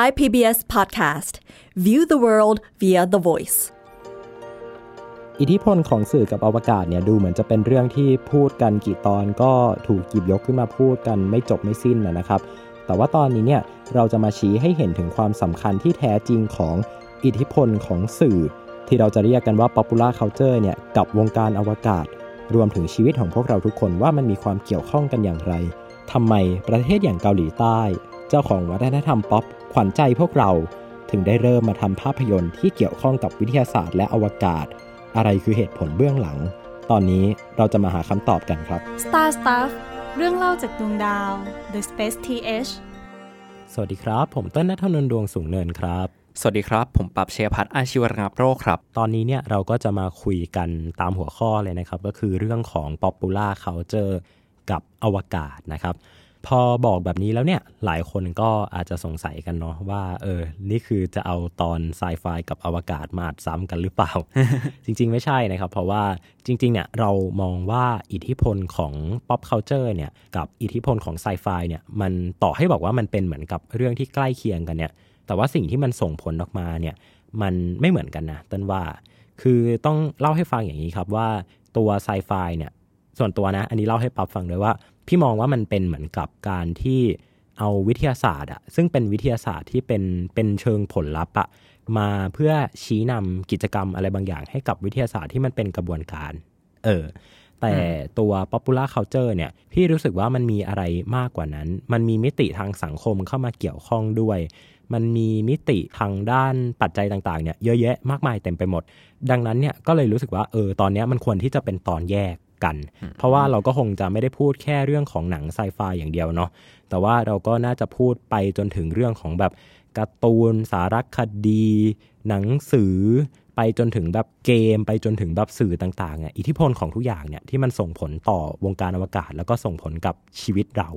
Thai PBS Podcast View the world via the voice อิทธิพลของสื่อกับอวกาศเนี่ยดูเหมือนจะเป็นเรื่องที่พูดกันกี่ตอนก็ถูกหยิบยกขึ้นมาพูดกันไม่จบไม่สิ้นนะครับ แต่ว่าตอนนี้เนี่ยเราจะมาชี้ให้เห็นถึงความสำคัญที่แท้จริงของอิทธิพลของสื่อ ที่เราจะเรียกกันว่า popular culture เนี่ยกับวงการอวกาศ รวมถึงชีวิตของพวกเราทุกคนว่ามันมีความเกี่ยวข้องกันอย่างไรทำไมประเทศอย่างเกาหลีใต้ เจ้าของวัฒนธรรมป๊อป ขวัญใจพวกเรา ถึงได้เริ่มมาทำภาพยนตร์ที่เกี่ยวข้องกับวิทยาศาสตร์และอวกาศ อะไรคือเหตุผลเบื้องหลัง ตอนนี้เราจะมาหาคำตอบกันครับ Star Stuff เรื่องเล่าจากดวงดาว The Space TH สวัสดีครับ ผมต้นนัทนนท์ดวงสูงเนินครับสวัสดีครับ ผมปรับเชียพัฒน์อาชีวระงับโรคครับ ตอนนี้เนี่ยเราก็จะมาคุยกันตามหัวข้อเลยนะครับ ก็คือเรื่องของ popular culture กับอวกาศนะครับ พอบอกแบบนี้แล้วเนี่ยหลายคนก็อาจจะสงสัยกันเนาะว่าเออนี่คือจะเอาตอนไซไฟกับอวกาศมาอัดซ้ำกันหรือเปล่า จริงๆไม่ใช่นะครับ เพราะว่าจริงๆเนี่ยเรามองว่าอิทธิพลของ pop culture เนี่ยกับอิทธิพลของไซไฟเนี่ยมันต่อให้บอกว่ามันเป็นเหมือนกับเรื่องที่ใกล้เคียงกันเนี่ยแต่ว่าสิ่งที่มันส่งผลออกมาเนี่ยมันไม่เหมือนกันนะต้นว่าคือต้องเล่าให้ฟังอย่างนี้ครับว่าตัวไซไฟเนี่ยส่วนตัวนะ อันนี้เล่าให้ปั๊บฟังด้วยว่า พี่มองว่ามันเป็นเหมือนกับการที่เอาวิทยาศาสตร์อะซึ่งเป็นวิทยาศาสตร์ที่เป็นเป็นเชิงผลลัพธ์อะมาเพื่อชี้นำกิจกรรมอะไรบางอย่าง ให้กับวิทยาศาสตร์ที่มันเป็นกระบวนการ เออ แต่ตัว popular culture เนี่ย พี่รู้สึกว่ามันมีอะไรมากกว่านั้น มันมีมิติทางสังคมเข้ามาเกี่ยวข้องด้วย มันมีมิติทางด้านปัจจัยต่างๆเนี่ยเยอะแยะมากมายเต็มไปหมด ดังนั้นเนี่ยก็เลยรู้สึกว่าเออตอนเนี้ยมันควรที่จะเป็นตอนแยก กัน เพราะว่าเราก็คงจะไม่ได้พูดแค่เรื่องของหนังไซไฟอย่างเดียวเนาะแต่ว่าเราก็น่าจะพูดไปจนถึงเรื่องของแบบการ์ตูนสารคดี หนังสือไปจนถึงแบบเกม ไปจนถึงแบบสื่อต่างๆเนี่ยอิทธิพลของทุกอย่างเนี่ยที่มันส่งผลต่อวงการอวกาศ แล้วก็ส่งผลกับชีวิตเรา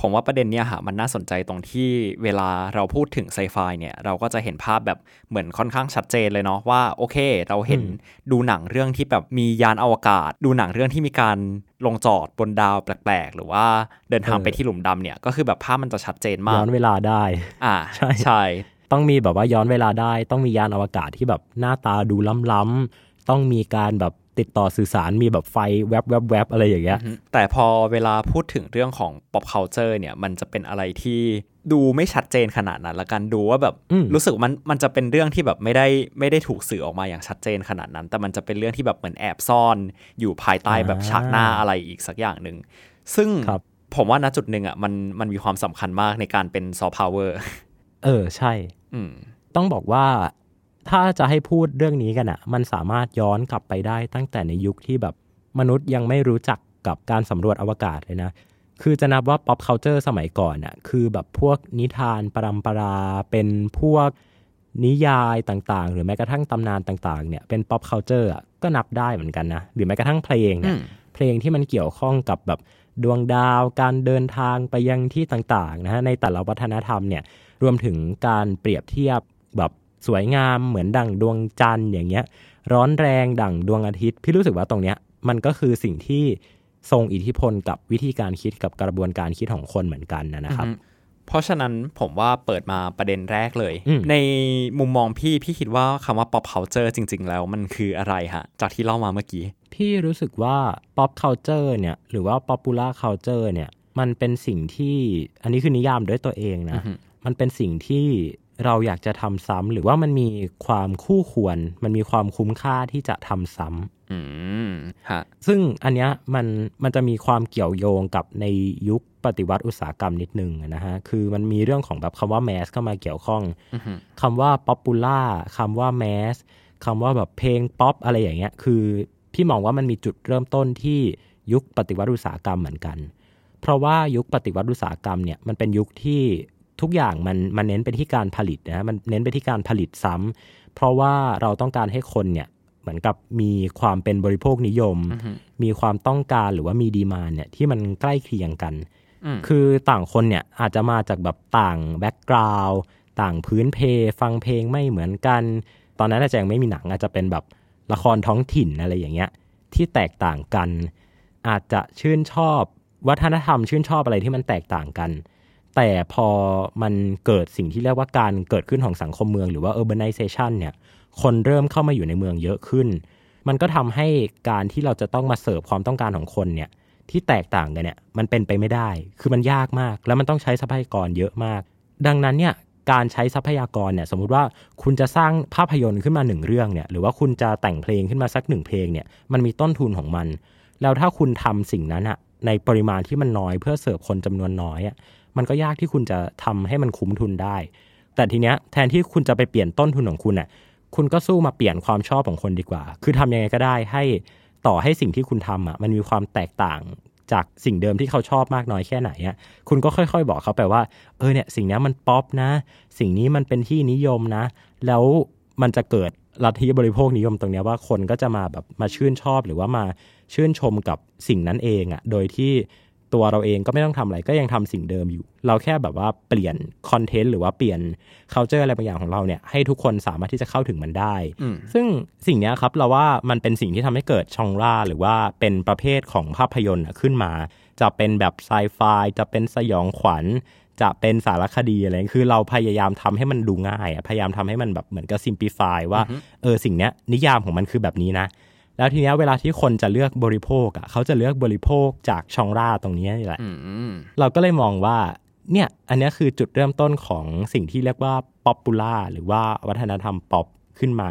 ผมว่าประเด็นเนี้ยฮะมันน่าสนใจตรงที่เวลาเราพูดถึงไซไฟเนี่ยเราก็จะเห็นภาพแบบเหมือนค่อนข้างชัดเจนเลยเนาะว่าโอเค เราเห็นดูหนังเรื่องที่แบบมียานอวกาศ ดูหนังเรื่องที่มีการลงจอดบนดาวแปลกๆ หรือว่าเดินทางไปที่หลุมดำเนี่ยก็คือแบบภาพมันจะชัดเจนมาย้กอนเวลาได้อ่าใช่ใช่ต้องมีแบบว่าย้อนเวลาได้ ต้องมียานอวกาศที่แบบหน้าตาดูล้ำๆต้องมีการแบบ ติดต่อสื่อสารมีแบบไฟแวบแวบแวบอะไรอย่างเงี้ยแต่พอเวลาพูดถึงเรื่องของ pop culture เนี่ยมันจะเป็นอะไรที่ดูไม่ชัดเจนขนาดนั้นละกันดูว่าแบบอืมรู้สึกมันมันจะเป็นเรื่องที่แบบไม่ได้ไม่ได้ถูกสื่อออกมาอย่างชัดเจนขนาดนั้น แต่มันจะเป็นเรื่องที่แบบเหมือนแอบซ่อนอยู่ภายใต้แบบฉากหน้าอะไรอีกสักอย่างหนึ่งซึ่งครับผมว่าณจุดหนึ่งอะมันมันมีความสำคัญมากในการเป็นซอฟต์พาวเวอร์เออใช่อืมต้องบอกว่า ถ้าจะให้พูดเรื่องนี้กันอะ่ะ มันสามารถย้อนกลับไปได้ตั้งแต่ในยุคที่แบบมนุษย์ยังไม่รู้จักกับการสำรวจอวกาศเลยนะ คือจะนับว่า pop culture สมัยก่อนอะ่ะ คือแบบพวกนิทานปรำปราเป็นพวกนิยายต่างๆ หรือแม้กระทั่งตำนานต่างๆ เนี่ยเป็น pop culture อะก็นับได้เหมือนกันนะ หรือแม้กระทั่งเพลงเนี่ยอืมเพลงที่มันเกี่ยวข้องกับแบบดวงดาว การเดินทางไปยังที่ต่างๆนะฮะในแต่ละวัฒนธรรมเนี่ยรวมถึงการเปรียบเทียบแบบ สวยงามเหมือนดั่งดวงจันทร์อย่างเงี้ย ร้อนแรงดั่งดวงอาทิตย์ พี่รู้สึกว่าตรงเนี้ยมันก็คือสิ่งที่ทรงอิทธิพลกับวิธีการคิดกับกระบวนการคิดของคนเหมือนกันนะนะครับอือฮึเพราะฉะนั้นผมว่าเปิดมาประเด็นแรกเลยอืมในมุมมองพี่พี่คิดว่าคำว่า pop culture จริง ๆ แล้วมันคืออะไรฮะ จากที่เล่ามาเมื่อกี้ พี่รู้สึกว่า pop culture เนี่ยหรือว่า popular culture เนี่ยมันเป็นสิ่งที่อันนี้คือนิยามด้วยตัวเองนะ มันเป็นสิ่งที่ เราอยากจะทำซ้ำหรือว่ามันมีความคู่ควร มันมีความคุ้มค่าที่จะทำซ้ำอืมฮะซึ่งอันเนี้ยมันมันจะมีความเกี่ยวโยงกับในยุคปฏิวัติอุตสาหกรรมนิดนึงนะฮะ คือมันมีเรื่องของแบบคำว่า mass เข้ามาเกี่ยวข้องคำว่า popular คำว่า mass คำว่าแบบเพลงป๊อปอะไรอย่างเงี้ย คือพี่มองว่ามันมีจุดเริ่มต้นที่ยุคปฏิวัติอุตสาหกรรมเหมือนกัน เพราะว่ายุคปฏิวัติอุตสาหกรรมเนี่ยมันเป็นยุคที่ ทุกอย่างมันมันเน้นไปที่การผลิตนะมันเน้นไปที่การผลิตซ้ำเพราะว่าเราต้องการให้คนเนี่ยเหมือนกับมีความเป็นบริโภคนิยม มีความต้องการหรือว่ามี demand เนี่ยที่มันใกล้เคียงกันอืมคือต่างคนเนี่ยอาจจะมาจากแบบต่าง background ต่างพื้นเพ ฟังเพลงไม่เหมือนกัน ตอนนั้นอาจจะยังไม่มีหนังอาจจะเป็นแบบละครท้องถิ่นอะไรอย่างเงี้ยที่แตกต่างกัน อาจจะชื่นชอบวัฒนธรรมชื่นชอบอะไรที่มันแตกต่างกัน แต่พอมันเกิดสิ่งที่เรียกว่าการเกิดขึ้นของสังคมเมืองหรือว่า urbanization เนี่ย คนเริ่มเข้ามาอยู่ในเมืองเยอะขึ้น มันก็ทำให้การที่เราจะต้องมาเสิร์ฟความต้องการของคนเนี่ยที่แตกต่างกันเนี่ยมันเป็นไปไม่ได้ คือมันยากมาก แล้วมันต้องใช้ทรัพยากรเยอะมาก ดังนั้นเนี่ยการใช้ทรัพยากรเนี่ยสมมุติว่าคุณจะสร้างภาพยนตร์ขึ้นมาหนึ่งเรื่องเนี่ยหรือว่าคุณจะแต่งเพลงขึ้นมาสักหนึ่งเพลงเนี่ยมันมีต้นทุนของมัน แล้วถ้าคุณทำสิ่งนั้นอะในปริมาณที่มันน้อยเพื่อเสิร์ฟคนจำนวนน้อยอะ มันก็ยากที่คุณจะทำให้มันคุ้มทุนได้ แต่ทีเนี้ยแทนที่คุณจะไปเปลี่ยนต้นทุนของคุณอะคุณก็สู้มาเปลี่ยนความชอบของคนดีกว่า คือทำยังไงก็ได้ให้ต่อให้สิ่งที่คุณทำอะมันมีความแตกต่างจากสิ่งเดิมที่เขาชอบมากน้อยแค่ไหนอะคุณก็ค่อย ๆ บอกเขาไปว่าเออเนี่ยสิ่งนี้มันป๊อปนะ สิ่งนี้มันเป็นที่นิยมนะ แล้วมันจะเกิดลัทธิบริโภคนิยมตรงเนี้ยว่าคนก็จะมาแบบมาชื่นชอบหรือว่ามาชื่นชมกับสิ่งนั้นเองอะ่ะ โดยที่ ตัวเราเองก็ไม่ต้องทำอะไรก็ยังทำสิ่งเดิมอยู่ เราแค่แบบว่าเปลี่ยนคอนเทนต์หรือว่าเปลี่ยน c u เจอร์อะไรบางอย่างของเราเนี่ยให้ทุกคนสามารถที่จะเข้าถึงมันได้ ซึ่งสิ่งเนี้ยครับเราว่ามันเป็นสิ่งที่ทำให้เกิดชองราหรือว่าเป็นประเภทของภาพยนตร์ขึ้นมา จะเป็นแบบไซไฟจะเป็นสยองขวัญจะเป็นสารคดีอะไร คือเราพยายามทำให้มันดูง่ายอะพยายามทำให้มันแบบเหมือนกับ simplify ว่า เออสิ่งเนี้ยนิยามของมันคือแบบนี้นะ แล้วทีเนี้ยเวลาที่คนจะเลือกบริโภคอะเขาจะเลือกบริโภคจากช่องราตรงนี้นี่แหละเราก็เลยมองว่าเนี่ยอันเนี้ยคือจุดเริ่มต้นของสิ่งที่เรียกว่า popular หรือว่าวัฒนธรรมป๊อปขึ้นมา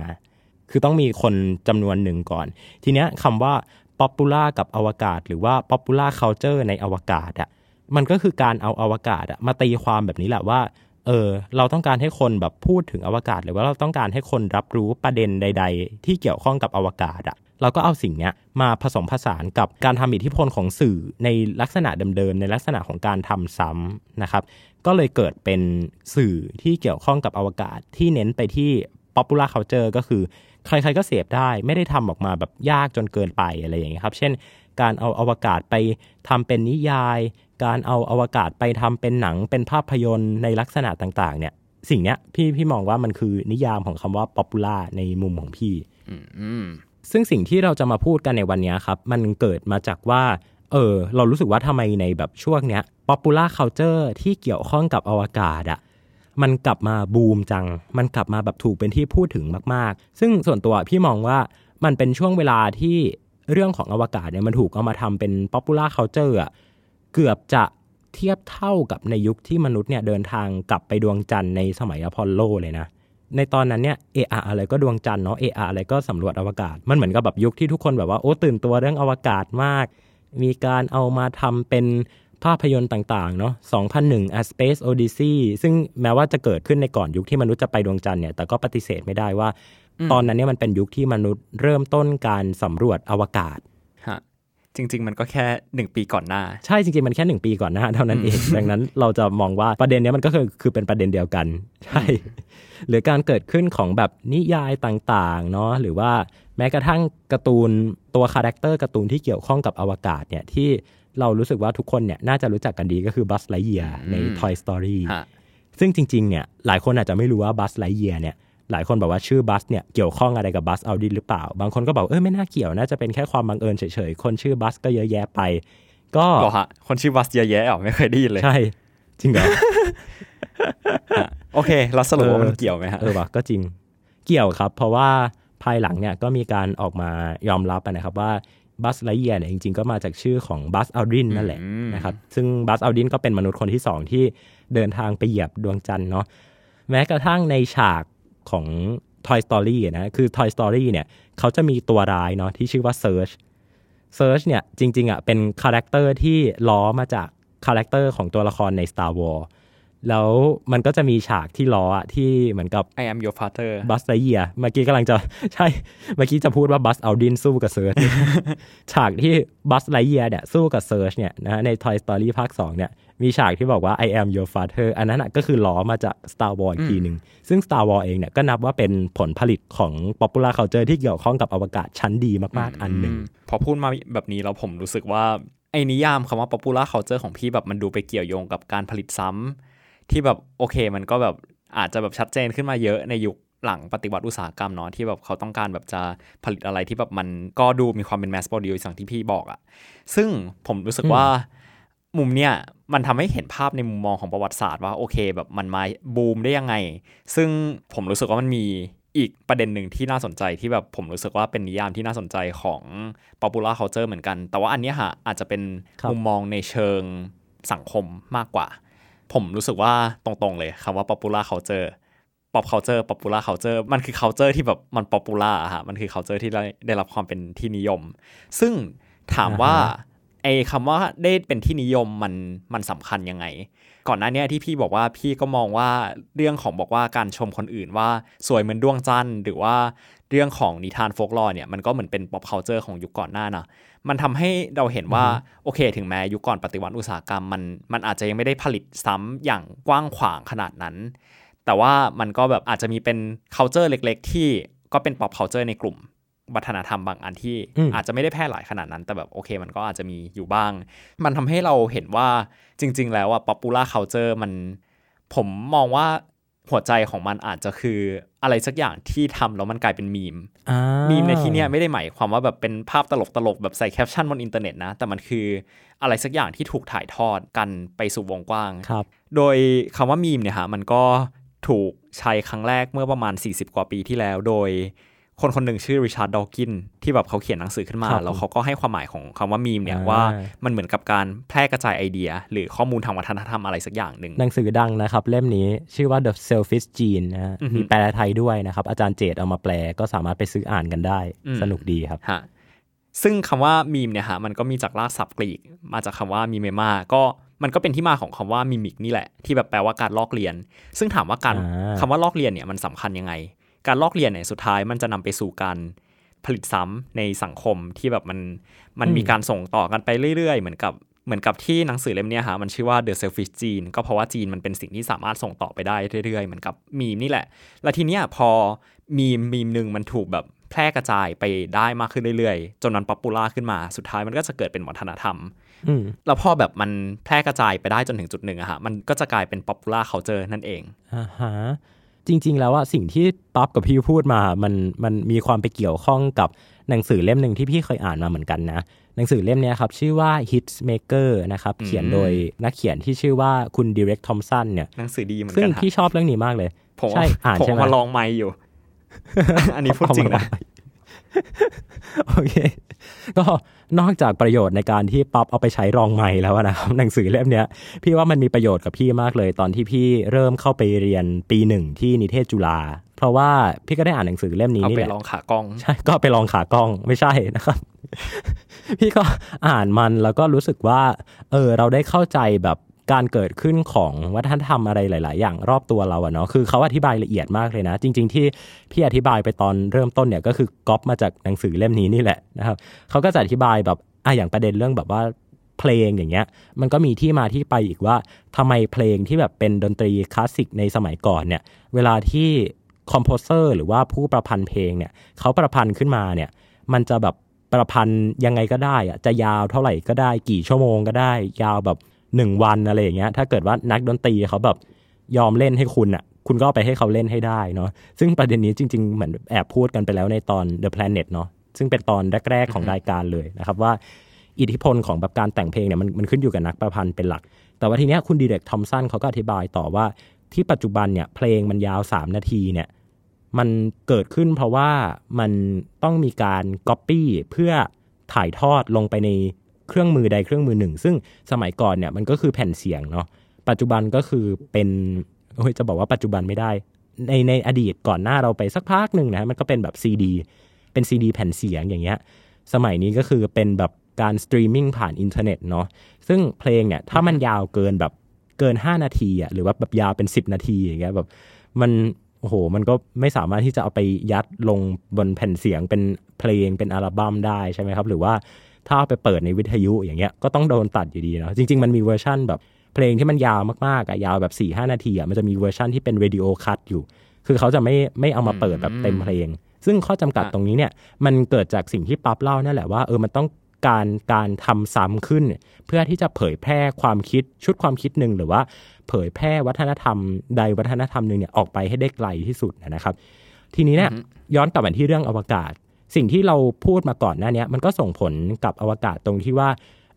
คือต้องมีคนจำนวนหนึ่งก่อน ทีเนี้ยคำว่า popular กับอวกาศ หรือว่า popular culture ในอวกาศอะมันก็คือการเอาอวกาศอะมาตีความแบบนี้แหละว่า เออ เราต้องการให้คนแบบพูดถึงอวกาศ หรือว่าเราต้องการให้คนรับรู้ประเด็นใด ๆ ที่เกี่ยวข้องกับอวกาศอะ เราก็เอาสิ่งนี้มาผสมผสานกับการทำอิทธิพลของสื่อในลักษณะเดิมๆในลักษณะของการทำซ้ำนะครับ ก็เลยเกิดเป็นสื่อที่เกี่ยวข้องกับอวกาศที่เน้นไปที่ popular culture ก็คือใครๆก็เสพได้ไม่ได้ทำออกมาแบบยากจนเกินไปอะไรอย่างเงี้ยครับ เช่น การเอาอวกาศไปทำเป็นนิยาย การเอาอวกาศไปทำเป็นหนังเป็นภาพยนตร์ในลักษณะต่างๆ เนี่ย สิ่งเนี้ยพี่พี่มองว่ามันคือนิยามของคำว่า popular ในมุมของพี่ ซึ่งสิ่งที่เราจะมาพูดกันในวันนี้ครับ มันเกิดมาจากว่า เออ เรารู้สึกว่าทำไมในแบบช่วงเนี้ย popular culture ที่เกี่ยวข้องกับอวกาศอะมันกลับมาบูมจัง มันกลับมาแบบถูกเป็นที่พูดถึงมาก ๆ ซึ่งส่วนตัวพี่มองว่ามันเป็นช่วงเวลาที่เรื่องของอวกาศเนี่ยมันถูกเอามาทำเป็น popular culture อะเกือบจะเทียบเท่ากับในยุคที่มนุษย์เนี่ยเดินทางกลับไปดวงจันทร์ในสมัยอพอลโลเลยนะ ในตอนนั้นเนี่ยเอออะไรก็ดวงจันทร์เนาะเอออะไรก็สำรวจอวกาศ มันเหมือนกับแบบยุคที่ทุกคนแบบว่าโอ้ตื่นตัวเรื่องอวกาศมาก มีการเอามาทำเป็นภาพยนตร์ต่างๆ เนาะ2001 A Space Odyssey ซึ่งแม้ว่าจะเกิดขึ้นในก่อนยุคที่มนุษย์จะไปดวงจันทร์เนี่ย แต่ก็ปฏิเสธไม่ได้ว่า ตอนนั้นเนี่ยมันเป็นยุคที่มนุษย์เริ่มต้นการสำรวจอวกาศ จริง ๆ มันก็แค่หนึ่งปีก่อนหน้า ใช่จริง ๆ มันแค่หนึ่งปีก่อนหน้าเท่านั้นเอง ดังนั้นเราจะมองว่าประเด็นเนี้ยมันก็คือคือเป็นประเด็นเดียวกัน ใช่ หรือการเกิดขึ้นของแบบนิยายต่างๆเนาะหรือว่าแม้กระทั่งการ์ตูนตัวคาแรคเตอร์การ์ตูนที่เกี่ยวข้องกับอวกาศเนี่ยที่เรารู้สึกว่าทุกคนเนี่ยน่าจะรู้จักกันดีก็คือบัซไลท์เยียร์ใน Toy Story ฮะซึ่งจริงๆเนี่ยหลายคนอาจจะไม่รู้ว่าบัซไลท์เยียร์เนี่ย หลายคนบอกว่าชื่อบัซเนี่ยเกี่ยวข้องอะไรกับบัซอัลดรินหรือเปล่า บางคนก็บอกเออไม่น่าเกี่ยวน่าจะเป็นแค่ความบังเอิญเฉยๆ คนชื่อบัซก็เยอะแยะไป ก็หรอฮะคนชื่อบัซเยอะแยะอะไม่เคยได้ยินเลยใช่จริงเหรอฮะโอเค เราสรุปว่ามันเออเกี่ยวไหมฮะเออวะก็จริงเกี่ยวครับ เพราะว่าภายหลังเนี่ยก็มีการออกมายอมรับอะนะครับว่าบัซไลท์เยียร์เนี่ยจริงๆ ก็มาจากชื่อของบัซอัลดรินนั่นแหละอืมนะครับซึ่งบัซอัลดรินก็เป็นมนุษย์คนที่สองที่เดินทางไปเหยียบดวงจันทร์เนาะแม้กระทั่งในฉาก ของ Toy Story อะนะคือ Toy Story เนี่ยเขาจะมีตัวร้ายเนาะที่ชื่อว่า Zurg Zurg เนี่ยจริงๆอะเป็นคาแรคเตอร์ที่ล้อมาจากคาแรคเตอร์ของตัวละครใน Star Wars แล้วมันก็จะมีฉากที่ล้ออะที่เหมือนกับ I am your father บัซไลท์เยียร์เมื่อกี้กำลังจะใช่ เมื่อกี้จะพูดว่าบัซอัลดรินสู้กับ Zurg ฉากที่บัซไลท์เยียร์เนี่ยสู้กับ Zurg เนี่ยนะใน Toy Story ภาค 2 เนี่ย มีฉากที่บอกว่า I am your father อันนั้นนะก็คือล้อมาจาก Star Wars อีกทีหนึ่งซึ่ง Star Wars เองเนี่ยก็นับว่าเป็นผลผลิตของ popular culture ที่เกี่ยวข้องกับอวกาศชั้นดีมากๆอันหนึ่งพอพูดมาแบบนี้แล้วผมรู้สึกว่าไอ้นิยามคำว่า popular culture ของพี่แบบมันดูไปเกี่ยวโยงกับการผลิตซ้ำที่แบบโอเคมันก็แบบอาจจะแบบชัดเจนขึ้นมาเยอะในยุคหลังปฏิวัติอุตสาหกรรมเนาะที่แบบเขาต้องการแบบจะผลิตอะไรที่แบบมันก็ดูมีความเป็น mass produce อย่างที่พี่บอกอะซึ่งผมรู้สึกว่า มุมเนี่ยมันทำให้เห็นภาพในมุมมองของประวัติศาสตร์ว่าโอเคแบบมันมาบูมได้ยังไง ซึ่งผมรู้สึกว่ามันมีอีกประเด็นหนึ่งที่น่าสนใจที่แบบผมรู้สึกว่าเป็นนิยามที่น่าสนใจของ popular culture เหมือนกัน แต่ว่าอันนี้ฮะอาจจะเป็นมุมมองในเชิงสังคมมากกว่า ผมรู้สึกว่าตรงๆเลยคำว่า popular culture pop culture popular culture มันคือ culture ที่แบบมัน popular อะฮะมันคือ culture ที่ได้รับความเป็นที่นิยม ซึ่งถามว่าอ่าฮะ ไอ้คำว่าได้เป็นที่นิยมมันมันสำคัญยังไง ก่อนหน้าเนี้ยที่พี่บอกว่าพี่ก็มองว่าเรื่องของบอกว่าการชมคนอื่นว่าสวยเหมือนดวงจันทร์หรือว่าเรื่องของนิทานโฟกลอร์เนี่ยมันก็เหมือนเป็น pop culture ของยุคก่อนหน้านะมันทำให้เราเห็นว่าโอเค ถึงแม้ยุคก่อนปฏิวัติอุตสาหกรรมมันมันอาจจะยังไม่ได้ผลิตซ้ำอย่างกว้างขวางขนาดนั้น แต่ว่ามันก็แบบอาจจะมีเป็น culture เล็ก ๆ ที่ก็เป็น pop culture ในกลุ่ม วัฒนธรรมบางอันที่อืมอาจจะไม่ได้แพร่หลายขนาดนั้น แต่แบบโอเค มันก็อาจจะมีอยู่บ้าง มันทำให้เราเห็นว่าจริง ๆ แล้วอะ popular culture มันผมมองว่าหัวใจของมันอาจจะคืออะไรสักอย่างที่ทำแล้วมันกลายเป็นมีมอ่ามีมในที่เนี้ยไม่ได้หมายความว่าแบบเป็นภาพตลกตลกๆแบบใส่แคปชั่นบนอินเทอร์เน็ตนะ แต่มันคืออะไรสักอย่างที่ถูกถ่ายทอดกันไปสู่วงกว้างครับ โดยคำว่ามีมเนี่ยฮะมันก็ถูกใช้ครั้งแรกเมื่อประมาณ 40 กว่าปีที่แล้ว โดย คนคนหนึ่งชื่อริชาร์ดดอว์กินส์ที่แบบเขาเขียนหนังสือขึ้นมาครับแล้วเขาก็ให้ความหมายของคำว่ามีมเนี่ยอ่าว่ามันเหมือนกับการแพร่กระจายไอเดีย หรือข้อมูลทางวัฒนธรรมอะไรสักอย่างหนึ่งหนังสือดังนะครับ เล่มนี้ชื่อว่า The Selfish Gene นะฮะอือฮึมีแปลไทยด้วยนะครับ อาจารย์เจตเอามาแปลก็สามารถไปซื้ออ่านกันได้อืมสนุกดีครับฮะซึ่งคำว่ามีมเนี่ยฮะมันก็มีจากรากศัพท์กรีกมาจากคำว่ามีเมมาก็มันก็เป็นที่มาของคำว่ามิมิกนี่แหละ ที่แบบแปลว่าการลอกเรียน ซึ่งถามว่าการอ่าคำว่าลอกเรียนเนี่ยมันสำคัญยังไง การลอกเรียนเนี่ยสุดท้ายมันจะนำไปสู่การผลิตซ้ำในสังคมที่แบบมันมันมีการส่งต่อกันไปเรื่อยๆ เหมือนกับเหมือนกับที่หนังสือเล่มเนี้ยฮะมันชื่อว่า The Selfish Gene ก็เพราะว่าจีนมันเป็นสิ่งที่สามารถส่งต่อไปได้เรื่อยๆ เหมือนกับมีมนี่แหละ แล้วทีเนี้ยพอมีมมีมหนึ่งมันถูกแบบแพร่กระจายไปได้มากขึ้นเรื่อยๆ จนมัน popular ขึ้นมาสุดท้ายมันก็จะเกิดเป็นวัฒนธรรมอืมแล้วพอแบบมันแพร่กระจายไปได้จนถึงจุดหนึ่งอะฮะมันก็จะกลายเป็น popular culture นั่นเองอ่าฮะ จริง ๆ แล้วว่าสิ่งที่ป๊อปกับพี่พูดมา มันมันมีความไปเกี่ยวข้องกับหนังสือเล่มหนึ่งที่พี่เคยอ่านมาเหมือนกันนะ หนังสือเล่มเนี้ยครับชื่อว่า Hits Maker นะครับอืมเขียนโดยนักเขียนที่ชื่อว่าคุณดิเรกทอมสันเนี่ยหนังสือดีเหมือนซึ่งกันฮะพี่ชอบเรื่องนี้มากเลยผมใช่อ่านผมใช่ไหมมาลองไม่อยู่ อันนี้พูดจริงนะ โอเค ก็นอกจากประโยชน์ในการที่ป๊อปเอาไปใช้รองไม้แล้วนะครับหนังสือเล่มเนี้ย พี่ว่ามันมีประโยชน์กับพี่มากเลย ตอนที่พี่เริ่มเข้าไปเรียนปีหนึ่งที่นิเทศจุฬาเพราะว่าพี่ก็ได้อ่านหนังสือเล่มนี้เอานี่ไปแหละลองขากล้องใช่ก็ไปลองขากล้องไม่ใช่นะครับ พี่ก็อ่านมันแล้วก็รู้สึกว่า เออ เราได้เข้าใจแบบ การเกิดขึ้นของวัฒนธรรมอะไรหลาย ๆ อย่างรอบตัวเราอะเนาะคือเขาอธิบายละเอียดมากเลยนะ จริง ๆ ที่พี่อธิบายไปตอนเริ่มต้นเนี่ยก็คือก๊อปมาจากหนังสือเล่มนี้นี่แหละนะครับเขาก็จะอธิบายแบบอะอย่างประเด็นเรื่องแบบว่าเพลงอย่างเงี้ยมันก็มีที่มาที่ไปอีกว่าทำไมเพลงที่แบบเป็นดนตรีคลาสสิกในสมัยก่อนเนี่ยเวลาที่คอมโพเซอร์หรือว่าผู้ประพันธ์เพลงเนี่ยเขาประพันธ์ขึ้นมาเนี่ยมันจะแบบประพันธ์ยังไงก็ได้อะจะยาวเท่าไหร่ก็ได้กี่ชั่วโมงก็ได้ ยาวแบบ หนึ่งวันอะไรอย่างเงี้ยถ้าเกิดว่านักดนตรีเขาแบบยอมเล่นให้คุณอะคุณก็ไปให้เขาเล่นให้ได้เนาะซึ่งประเด็นนี้จริง ๆ เหมือนแอบพูดกันไปแล้วในตอน The Planet เนาะซึ่งเป็นตอนแรก ๆ ของรายการเลยนะครับว่าอิทธิพลของแบบการแต่งเพลงเนี่ยมันมันขึ้นอยู่กับนักประพันธ์เป็นหลัก แต่ว่าทีเนี้ยคุณดีเรกทอมสันเขาก็อธิบายต่อว่าที่ปัจจุบันเนี่ยเพลงมันยาว 3 นาทีเนี่ยมันเกิดขึ้นเพราะว่ามันต้องมีการก๊อปปี้เพื่อถ่ายทอดลงไปใน เครื่องมือใดเครื่องมือหนึ่ง ซึ่งสมัยก่อนเนี่ยมันก็คือแผ่นเสียงเนาะปัจจุบันก็คือเป็นโอ้ยจะบอกว่าปัจจุบันไม่ได้ ในในอดีตก่อนหน้าเราไปสักพักหนึ่งนะมันก็เป็นแบบซีดีเป็นซีดีแผ่นเสียงอย่างเงี้ยสมัยนี้ก็คือเป็นแบบการสตรีมมิ่งผ่านอินเทอร์เน็ตเนาะซึ่งเพลงเนี่ยถ้ามันยาวเกินแบบเกิน 5 นาทีอะหรือว่าแบบยาวเป็น 10 นาทีอย่างเงี้ยแบบมันโอ้โห มันก็ไม่สามารถที่จะเอาไปยัดลงบนแผ่นเสียงเป็นเพลงเป็นอัลบั้มได้ใช่ไหมครับ หรือว่า ถ้าเอาไปเปิดในวิทยุอย่างเงี้ยก็ต้องโดนตัดอยู่ดีเนาะจริง ๆ มันมีเวอร์ชั่นแบบเพลงที่มันยาวมากๆอะยาวแบบสี่ห้านาทีอะมันจะมีเวอร์ชั่นที่เป็นวิดีโอ cut อยู่ คือเขาจะไม่ไม่เอามาเปิดแบบเต็มเพลง ซึ่งข้อจำกัดอะตรงนี้เนี่ยมันเกิดจากสิ่งที่ปั๊บเล่านั่นแหละว่าเออมันต้องการการทำซ้ำขึ้น เพื่อที่จะเผยแพร่ความคิดชุดความคิดหนึ่งหรือว่าเผยแพร่วัฒนธรรมใดวัฒนธรรมหนึ่งเนี่ยออกไปให้ได้ไกลที่สุดนะครับ ทีนี้เนี่ยย้อนกลับมาที่เรื่องอวกาศ สิ่งที่เราพูดมาก่อนหน้านี้มันก็ส่งผลกับอวกาศตรงที่ว่า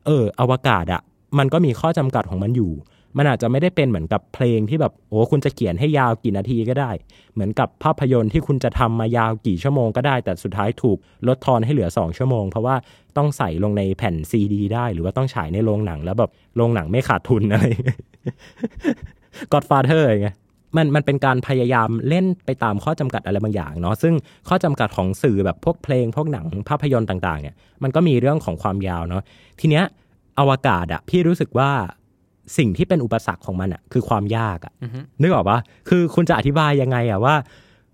เออ อวกาศอะมันก็มีข้อจำกัดของมันอยู่ มันอาจจะไม่ได้เป็นเหมือนกับเพลงที่แบบโอ้คุณจะเขียนให้ยาวกี่นาทีก็ได้ เหมือนกับภาพยนตร์ที่คุณจะทำมายาวกี่ชั่วโมงก็ได้ แต่สุดท้ายถูกลดทอนให้เหลือ 2 ชั่วโมง เพราะว่าต้องใส่ลงในแผ่นซีดี ได้ หรือว่าต้องฉายในโรงหนังแล้วแบบโรงหนังไม่ขาดทุนอะไร Godfather ไง มันมันเป็นการพยายามเล่นไปตามข้อจำกัดอะไรบางอย่างเนาะซึ่งข้อจำกัดของสื่อแบบพวกเพลง พวกหนังภาพยนตร์ต่างๆเนี่ยมันก็มีเรื่องของความยาวเนาะทีเนี้ยอวกาศอะพี่รู้สึกว่าสิ่งที่เป็นอุปสรรคของมันอะคือความยากอะนึกออกปะคือคุณจะอธิบายยังไงอะว่า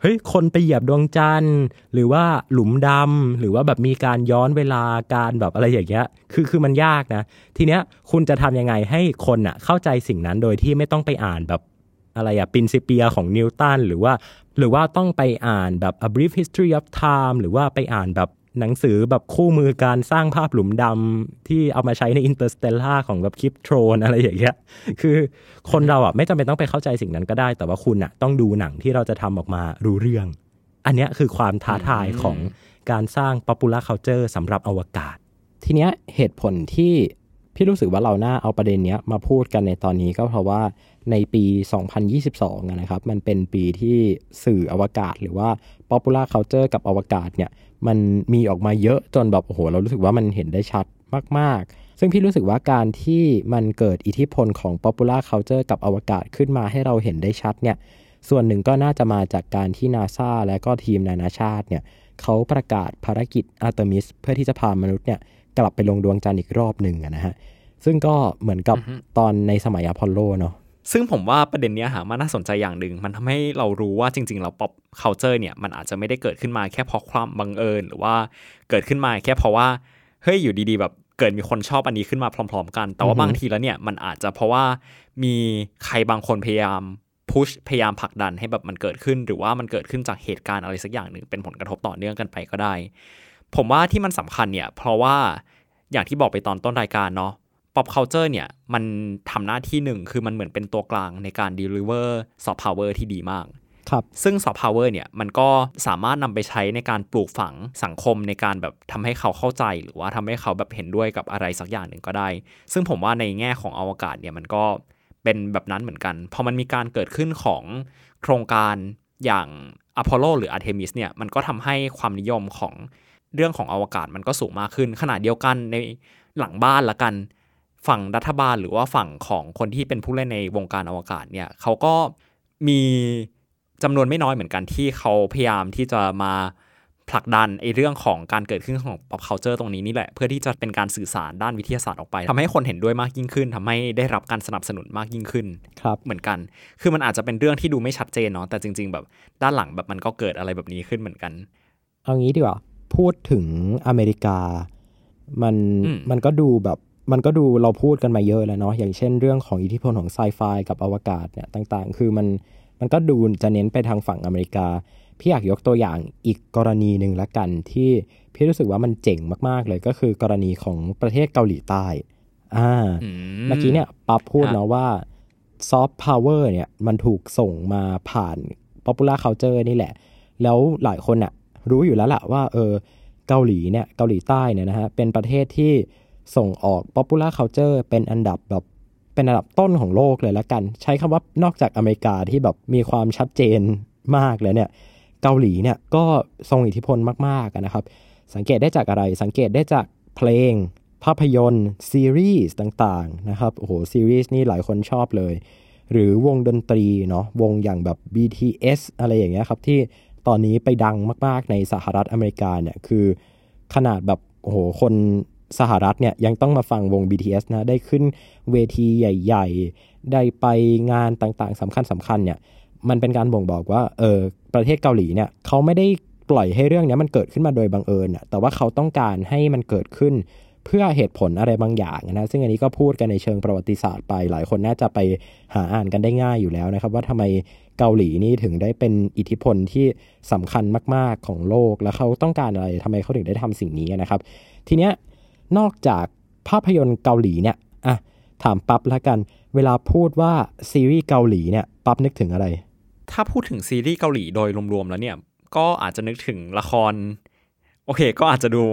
เฮ้ยคนไปเหยียบดวงจันทร์ หรือว่าหลุมดำหรือว่าแบบมีการย้อนเวลาการแบบอะไรอย่างเงี้ยคือคือมันยากนะ ทีเนี้ยคุณจะทำยังไงให้คนอะเข้าใจสิ่งนั้นโดยที่ไม่ต้องไปอ่านแบบ อะไรอะปินซิเปียของนิวตันหรือว่า หรือว่าต้องไปอ่านแบบ a brief history of time หรือว่าไปอ่านแบบหนังสือแบบคู่มือการสร้างภาพหลุมดำที่เอามาใช้ใน Interstellar ของแบบคลิปโทรนอะไรอย่างเงี้ย คือคนเราอะไม่จำเป็นต้องไปเข้าใจสิ่งนั้นก็ได้ แต่ว่าคุณอะต้องดูหนังที่เราจะทำออกมารู้เรื่อง อันเนี้ยคือความท้าทายของการสร้าง popular culture สำหรับอวกาศ ทีเนี้ยเหตุผลที่พี่รู้สึกว่าเราหน่าเอาประเด็นเนี้ยมาพูดกันในตอนนี้ก็เพราะว่า ในปี 2022 นะครับ มันเป็นปีที่สื่ออวกาศหรือว่า popular culture กับอวกาศเนี่ย มันมีออกมาเยอะจนแบบโอ้โห เรารู้สึกว่ามันเห็นได้ชัดมาก ๆ ซึ่งพี่รู้สึกว่าการที่มันเกิดอิทธิพลของ popular culture กับอวกาศขึ้นมาให้เราเห็นได้ชัดเนี่ย ส่วนหนึ่งก็น่าจะมาจากการที่นาซาและก็ทีมนานาชาติเนี่ยเขาประกาศภารกิจอาร์เตมิสเพื่อที่จะพามนุษย์เนี่ยกลับไปลงดวงจันทร์อีกรอบหนึ่งนะฮะ ซึ่งก็เหมือนกับตอนในสมัยอพอลโลเนาะ ซึ่งผมว่าประเด็นเนี้ยหามาน่าสนใจอย่างหนึ่ง มันทำให้เรารู้ว่าจริงๆ เรา pop culture เนี่ยมันอาจจะไม่ได้เกิดขึ้นมาแค่เพราะความบังเอิญ หรือว่าเกิดขึ้นมาแค่เพราะว่าเฮ้ยอยู่ดีๆ แบบเกิดมีคนชอบอันนี้ขึ้นมาพร้อม ๆ กัน แต่ว่าบางทีแล้วเนี่ยมันอาจจะเพราะว่ามีใครบางคนพยายามพุชพยายามผลักดันให้แบบมันเกิดขึ้น หรือว่ามันเกิดขึ้นจากเหตุการณ์อะไรสักอย่างหนึ่งเป็นผลกระทบต่อเนื่องกันไปก็ได้ ผมว่าที่มันสำคัญเนี่ยเพราะว่าอย่างที่บอกไปตอนต้นรายการเนาะ pop culture เนี่ยมันทำหน้าที่หนึ่งคือมันเหมือนเป็นตัวกลางในการ deliver soft power ที่ดีมากครับซึ่ง soft power เนี่ยมันก็สามารถนำไปใช้ในการปลูกฝังสังคมในการแบบทำให้เขาเข้าใจ หรือว่าทำให้เขาแบบเห็นด้วยกับอะไรสักอย่างหนึ่งก็ได้ ซึ่งผมว่าในแง่ของอวกาศเนี่ยมันก็เป็นแบบนั้นเหมือนกัน พอมันมีการเกิดขึ้นของโครงการอย่างอพอลโลหรืออาร์เทมิสเนี่ยมันก็ทำให้ความนิยมของเรื่องของอวกาศมันก็สูงมากขึ้น ขณะเดียวกันในหลังบ้านละกัน ฝั่งรัฐบาลหรือว่าฝั่งของคนที่เป็นผู้เล่นในวงการอวกาศเนี่ยเขาก็มีจำนวนไม่น้อยเหมือนกันที่เขาพยายามที่จะมาผลักดันไอ้เรื่องของการเกิดขึ้นของ pop culture ตรงนี้นี่แหละ เพื่อที่จะเป็นการสื่อสารด้านวิทยาศาสตร์ออกไปทำให้คนเห็นด้วยมากยิ่งขึ้นทำให้ได้รับการสนับสนุนมากยิ่งขึ้นครับเหมือนกัน คือมันอาจจะเป็นเรื่องที่ดูไม่ชัดเจนเนาะแต่จริง ๆ แบบด้านหลังแบบมันก็เกิดอะไรแบบนี้ขึ้นเหมือนกัน เอางี้ดีกว่าพูดถึงอเมริกา มันอืมมันก็ดูแบบ มันก็ดูเราพูดกันมาเยอะแล้วเนาะอย่างเช่นเรื่องของอิทธิพลของไซไฟกับอวกาศเนี่ยต่างๆ คือมันมันก็ดูจะเน้นไปทางฝั่งอเมริกา พี่อยากยกตัวอย่างอีกกรณีหนึ่งละกันที่พี่รู้สึกว่ามันเจ๋งมากๆเลยก็คือกรณีของประเทศเกาหลีใต้อ่าอืมเมื่อกี้เนี่ยปั๊บพูดฮะเนาะว่าซอฟต์พาวเวอร์เนี่ยมันถูกส่งมาผ่าน popular culture นี่แหละ แล้วหลายคนอะรู้อยู่แล้วล่ะว่าเออเกาหลีเนี่ยเกาหลีใต้เนี่ยนะฮะเป็นประเทศที่ ส่งออก popular culture เป็นอันดับแบบเป็นอันดับต้นของโลกเลยละกัน ใช้คำว่านอกจากอเมริกาที่แบบมีความชัดเจนมากแล้วเนี่ยเกาหลีเนี่ยก็ทรงอิทธิพลมากๆนะครับ สังเกตได้จากอะไรสังเกตได้จากเพลง ภาพยนตร์ ซีรีส์ต่างๆนะครับโอ้โหซีรีส์นี่หลายคนชอบเลย หรือวงดนตรีเนาะวงอย่างแบบ BTS อะไรอย่างเงี้ยครับที่ตอนนี้ไปดังมาก ๆ ในสหรัฐอเมริกาเนี่ยคือขนาดแบบโอ้โหคน สหรัฐเนี่ยยังต้องมาฟังวง BTS นะ ได้ขึ้นเวทีใหญ่ ๆ ได้ไปงานต่างๆสำคัญสำคัญๆเนี่ย มันเป็นการบ่งบอกว่า เออ ประเทศเกาหลีเนี่ยเขาไม่ได้ปล่อยให้เรื่องนี้มันเกิดขึ้นมาโดยบังเอิญอะแต่ว่าเขาต้องการให้มันเกิดขึ้นเพื่อเหตุผลอะไรบางอย่างนะ ซึ่งอันนี้ก็พูดกันในเชิงประวัติศาสตร์ไป หลายคนน่าจะไปหาอ่านกันได้ง่ายอยู่แล้วนะครับ ว่าทำไมเกาหลีนี่ถึงได้เป็นอิทธิพลที่สำคัญมาก ๆของโลก แล้วเขาต้องการอะไรทำไมเขาถึงได้ทำสิ่งนี้นะครับ ทีเนี้ย นอกจากภาพยนตร์เกาหลีเนี่ยอะถามปั๊บละกัน เวลาพูดว่าซีรีส์เกาหลีเนี่ยปั๊บนึกถึงอะไร ถ้าพูดถึงซีรีส์เกาหลีโดยรวมๆแล้วเนี่ย ก็อาจจะนึกถึงละคร โอเค ก็อาจจะดู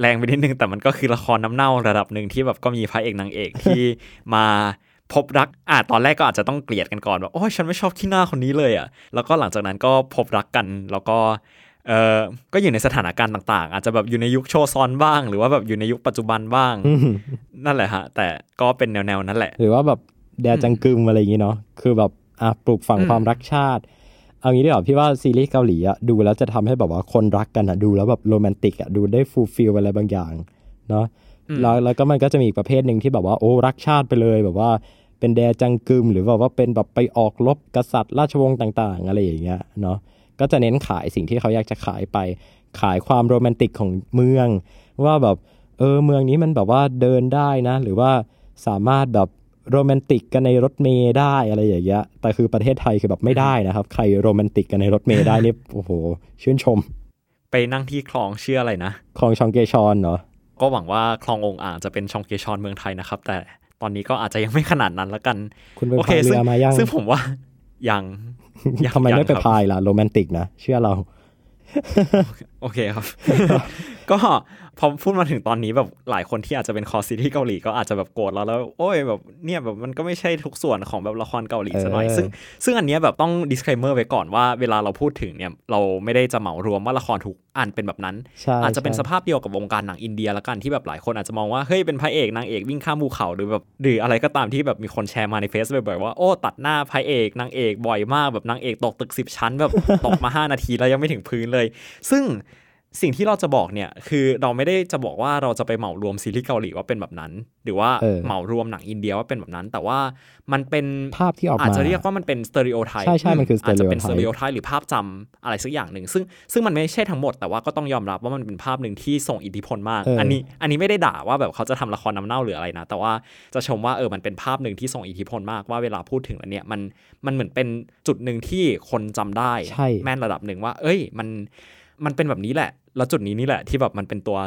แรงไปนิดนึงแต่มันก็คือละครน้ำเน่าระดับหนึ่งที่แบบก็มีพระเอกนางเอกที่มาพบรักอ่าตอนแรกก็อาจจะต้องเกลียดกันก่อนว่าโอ้ยฉันไม่ชอบที่หน้าคนนี้เลยอะแล้วก็หลังจากนั้นก็พบรักกัน แล้วก็ เออก็อยู่ในสถานการณ์ต่าง ๆ อาจจะแบบอยู่ในยุคโชซอนบ้าง หรือว่าแบบอยู่ในยุคปัจจุบันบ้าง นั่นแหละฮะ แต่ก็เป็นแนวๆนั้นแหละ หรือว่าแบบแดจังกึมอะไรอย่างงี้เนาะคือแบบอะปลูกฝังอืมความรักชาติเอางี้ดีกว่าพี่ว่าซีรีส์เกาหลีอะดูแล้วจะทำให้แบบว่าคนรักกันอะดูแล้วแบบโรแมนติกอะดูได้ fulfill อะไรบางอย่างเนาะแล้วแล้วก็มันก็จะมีอีกประเภทหนึ่งที่แบบว่าโอ้รักชาติไปเลยแบบว่าเป็นแดจังกึมหรือแบบว่าเป็นแบบไปออกรบกษัตริย์ราชวงศ์ต่าง ๆ อะไรอย่างเงี้ยเนาะ ก็จะเน้นขายสิ่งที่เขาอยากจะขายไป ขายความโรแมนติกของเมือง ว่าแบบเออเมืองนี้มันแบบว่าเดินได้นะ หรือว่าสามารถแบบโรแมนติกกันในรถเมย์ได้อะไรอย่างเงี้ยแต่คือประเทศไทยคือแบบไม่ได้นะครับ ใครโรแมนติกกันในรถเมย์ได้นี่โอ้โหชื่นชม ไปนั่งที่คลองเชื่ออะไรนะคลองชองเกชอนเนาะก็หวังว่าคลององอ่างจะเป็นชองเกชอนเมืองไทยนะครับ แต่ตอนนี้ก็อาจจะยังไม่ขนาดนั้นละกัน คุณไปโอเคพายซึ่เรืงอมายังซึ่งผมว่า ยังยังทำไมไม่ไปยังครับพายล่ะโรแมนติกนะ เชื่อเรา โอเคครับ ก็ พอพูดมาถึงตอนนี้แบบหลายคนที่อาจจะเป็นคอซีรีส์เกาหลีก็อาจจะแบบโกรธเราแล้วโอ้ยแบบเนี่ยแบบมันก็ไม่ใช่ทุกส่วนของแบบละครเกาหลีซะหน่อยเออซึ่งซึ่งอันเนี้ยแบบต้อง disclaimer ไว้ก่อนว่าเวลาเราพูดถึงเนี่ยเราไม่ได้จะเหมารวมว่าละครทุกอันเป็นแบบนั้นใช่อาจจะเป็นใช่สภาพเดียวกับวงการหนังอินเดียละกันที่แบบหลายคนอาจจะมองว่าเฮ้ยเป็นพระเอกนางเอกวิ่งข้ามภูเขาหรือแบบหรืออะไรก็ตามที่แบบมีคนแชร์มาในเฟซบ่อยๆว่าโอ้ตัดหน้าพระเอกนางเอกบ่อยมากแบบนางเอกตกตึกสิบชั้นแบบตกมา 5 นาทีแล้วยังไม่ถึงพื้นเลย ซึ่ง สิ่งที่เราจะบอกเนี่ยคือเราไม่ได้จะบอกว่าเราจะไปเหมารวมซีรีส์เกาหลีว่าเป็นแบบนั้น หรือว่าเออเหมารวมหนังอินเดียว่าเป็นแบบนั้น แต่ว่ามันเป็นภาพที่ออกมาอาจจะเรียกว่ามันเป็นสเตอริโอไทป์ใช่ใช่มันคืออาจจะเป็นส stereotype เตอริโอไทป์หรือภาพจำอะไรสักอย่างหนึ่งซึ่งซึ่งมันไม่ใช่ทั้งหมด แต่ว่าก็ต้องยอมรับว่ามันเป็นภาพหนึ่งที่ส่งอิทธิพลมากเอออัอันนี้อันนี้ไม่ได้ด่าว่าแบบเขาจะทำละครน้ำเน่าหรืออะไรนะ แต่ว่าจะชมว่าเออมันเป็นภาพหนึ่งที่ส่งอิทธิพลมากว่าเวลาพูดถึงแล้วเนี่ยมันมันเหมือนเป็นจุดหนึ่งที่คนจำได้ใช่แม่นระดับหนึ่งว่า เอ้ยมัน มันเป็นแบบนี้แหละ แล้วจุดนี้นี่แหละที่แบบมันเป็นตัว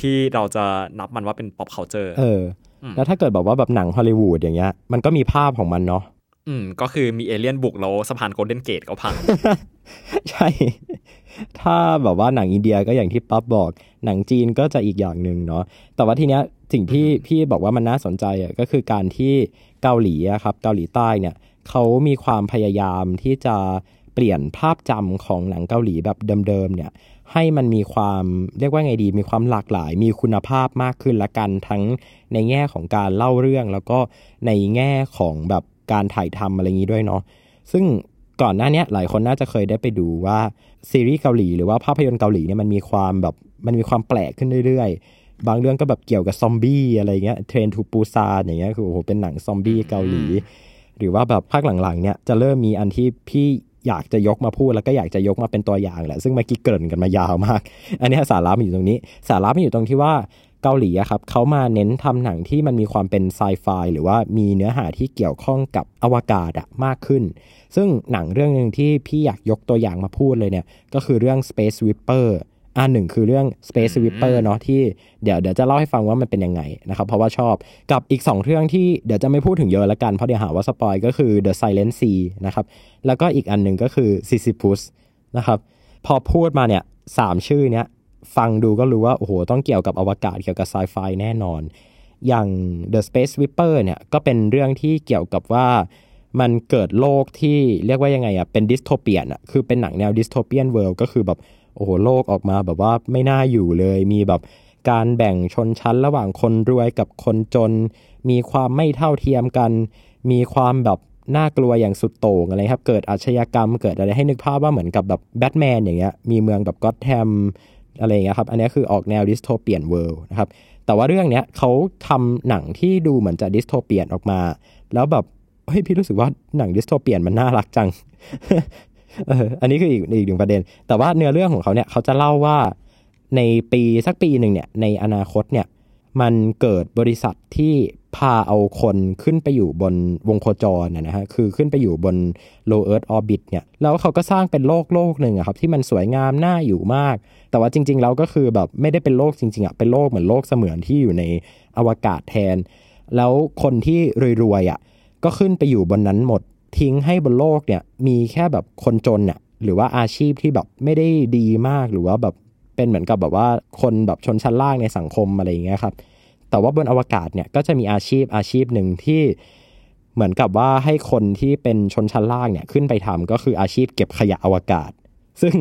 ที่เราจะนับมันว่าเป็น pop culture เอออ แล้วถ้าเกิดแบบว่าแบบหนังฮอลลีวูดอย่างเงี้ย มันก็มีภาพของมันเนาะ อืม ก็คือมีเอเลี่ยนบุกแล้วสะพานโกลเด้นเกตก็พัง ใช่ ถ้าแบบว่าหนังอินเดียก็อย่างที่ปั๊บบอก หนังจีนก็จะอีกอย่างหนึ่งเนาะ แต่ว่าทีเนี้ยสิ่งที่พี่บอกว่ามันน่าสนใจอะก็คือการที่เกาหลีอะครับ เกาหลีใต้เนี่ยเขามีความพยายามที่จะ เปลี่ยนภาพจำของหนังเกาหลีแบบเดิมๆเนี่ยให้มันมีความเรียกว่าไงดี มีความหลากหลาย มีคุณภาพมากขึ้นละกันทั้งในแง่ของการเล่าเรื่อง แล้วก็ในแง่ของแบบการถ่ายทำอะไรอย่างนี้ด้วยเนาะซึ่งก่อนหน้านี้หลายคนน่าจะเคยได้ไปดูว่าซีรีส์เกาหลีหรือว่าภาพยนตร์เกาหลีเนี่ยมันมีความแบบมันมีความแปลกขึ้นเรื่อยๆ บางเรื่องก็แบบเกี่ยวกับซอมบี้อะไรเงี้ยเทรนทูปูซานอย่างเงี้ยคือโอ้โหเป็นหนังซอมบี้เกาหลี หรือว่าแบบภาคหลังๆเนี่ยจะเริ่มมีอันที่พี่ อยากจะยกมาพูดแล้วก็อยากจะยกมาเป็นตัวอย่างแหละ ซึ่งเมื่อกี้เกริ่นกันมายาวมาก อันนี้สาระมันอยู่ตรงนี้ สาระมันอยู่ตรงที่ว่าเกาหลีครับเขามาเน้นทำหนังที่มันมีความเป็นไซไฟหรือว่ามีเนื้อหาที่เกี่ยวข้องกับอวกาศอะมากขึ้น ซึ่งหนังเรื่องหนึ่งที่พี่อยากยกตัวอย่างมาพูดเลยเนี่ย ก็คือเรื่อง Space Whipper อันหนึ่งคือเรื่อง Space Sweeper เนาะที่เดี๋ยวเดี๋ยวจะเล่าให้ฟังว่ามันเป็นยังไงนะครับ เพราะว่าชอบกับอีก 2 เรื่องที่เดี๋ยวจะไม่พูดถึงเยอะละกัน เพราะเดี๋ยวหาว่าสปอยก็คือ The Silent Sea นะครับ แล้วก็อีกอันหนึ่งก็คือ Sisyphus นะครับ พอพูดมาเนี่ยสามชื่อเนี้ยฟังดูก็รู้ว่า โอ้โห ต้องเกี่ยวกับอวกาศเกี่ยวกับไซไฟแน่นอน อย่าง The Space Sweeper เนี่ยก็เป็นเรื่องที่เกี่ยวกับว่ามันเกิดโลกที่เรียกว่ายังไงอะเป็น dystopian อะคือเป็นหนังแนว dystopian world ก็คือแบบ โอ้โหโลกออกมาแบบว่าไม่น่าอยู่เลย มีแบบการแบ่งชนชั้นระหว่างคนรวยกับคนจน มีความไม่เท่าเทียมกัน มีความแบบน่ากลัวอย่างสุดโต่งอะไรครับ เกิดอาชญากรรม เกิดอะไรให้นึกภาพว่าเหมือนกับแบบแบทแมนอย่างเงี้ย มีเมืองแบบก็อตแทมอะไรอย่างเงี้ยครับ อันนี้คือออกแนว dystopian world นะครับ แต่ว่าเรื่องเนี้ยเขาทำหนังที่ดูเหมือนจะ dystopian ออกมา แล้วแบบเฮ้ยพี่รู้สึกว่าหนัง dystopian มันน่ารักจัง เอออันนี้คืออีกอีกหนึ่งประเด็น แต่ว่าเนื้อเรื่องของเขาเนี่ยเขาจะเล่าว่าในปีสักปีหนึ่งเนี่ยในอนาคตเนี่ยมันเกิดบริษัทที่พาเอาคนขึ้นไปอยู่บนวงโคจรนะนะฮะ คือขึ้นไปอยู่บน low earth orbit เนี่ย แล้วเขาก็สร้างเป็นโลกโลกหนึ่งอะครับที่มันสวยงามน่าอยู่มาก แต่ว่าจริง ๆ แล้วก็คือแบบไม่ได้เป็นโลกจริง ๆอะเป็นโลกเหมือนโลกเสมือนที่อยู่ในอวกาศแทน แล้วคนที่รวยๆอะก็ขึ้นไปอยู่บนนั้นหมด ทิ้งให้บนโลกเนี่ยมีแค่แบบคนจนน่ะหรือว่าอาชีพที่แบบไม่ได้ดีมากหรือว่าแบบเเป็นเหมือนกับแบบว่าคนแบบชนชั้นล่างในสังคมอะไรอย่างเงี้ยครับแต่ว่าบนอวกาศเนี่ยก็จะมีอาชีพอาชีพหนึ่งที่เหมือนกับว่าให้คนที่เป็นชนชั้นล่างเนี่ยขึ้นไปทำก็คืออาชีพเก็บขยะอวกาศ ซึ่ง